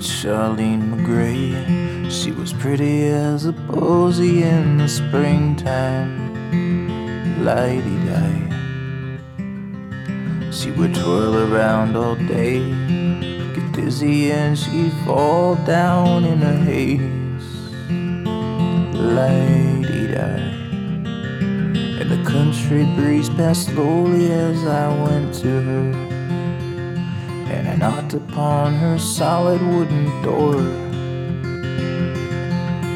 Charlene McGray, she was pretty as a posy in the springtime. Lighty die. She would twirl around all day, get dizzy, and she'd fall down in a haze. Lighty die. And the country breeze passed slowly as I went to her and I knocked upon her solid wooden door.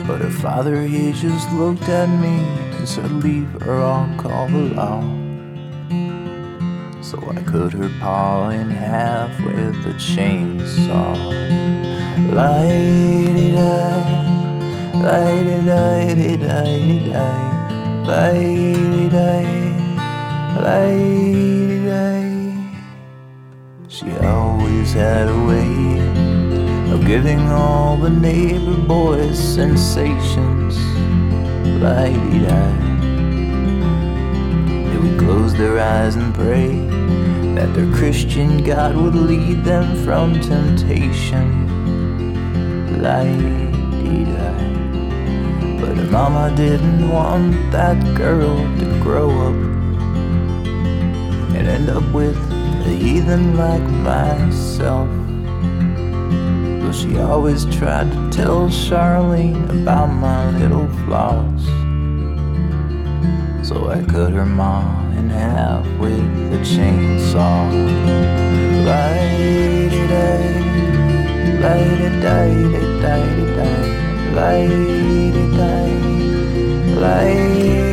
But her father, he just looked at me and said, Leave her, I'll call the law. So I cut her paw in half with a chainsaw. Lighty-di, lighty-di-di-di-di, lighty-di, had a way of giving all the neighbor boys sensations. Lighty die. They would close their eyes and pray that their Christian God would lead them from temptation. Lighty die. But her mama didn't want that girl to grow up and end up with a heathen like myself. She always tried to tell Charlene about my little flaws. So I cut her mom in half with a chainsaw. Lighty-day, lighty-day-day-day-day, lighty-day, lighty-day, lighty-day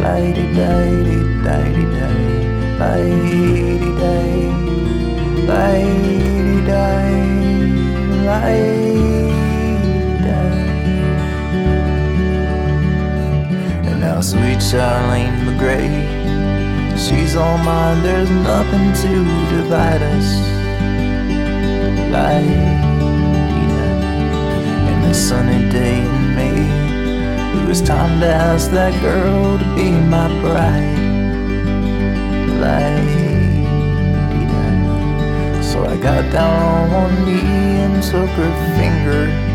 lighty lighty lighty day lighty day day and now sweet Charlene McGray she's all mine there's nothing to divide us day and the sunny day in May it was time to ask that girl to be my bride. I got down on one knee and took her finger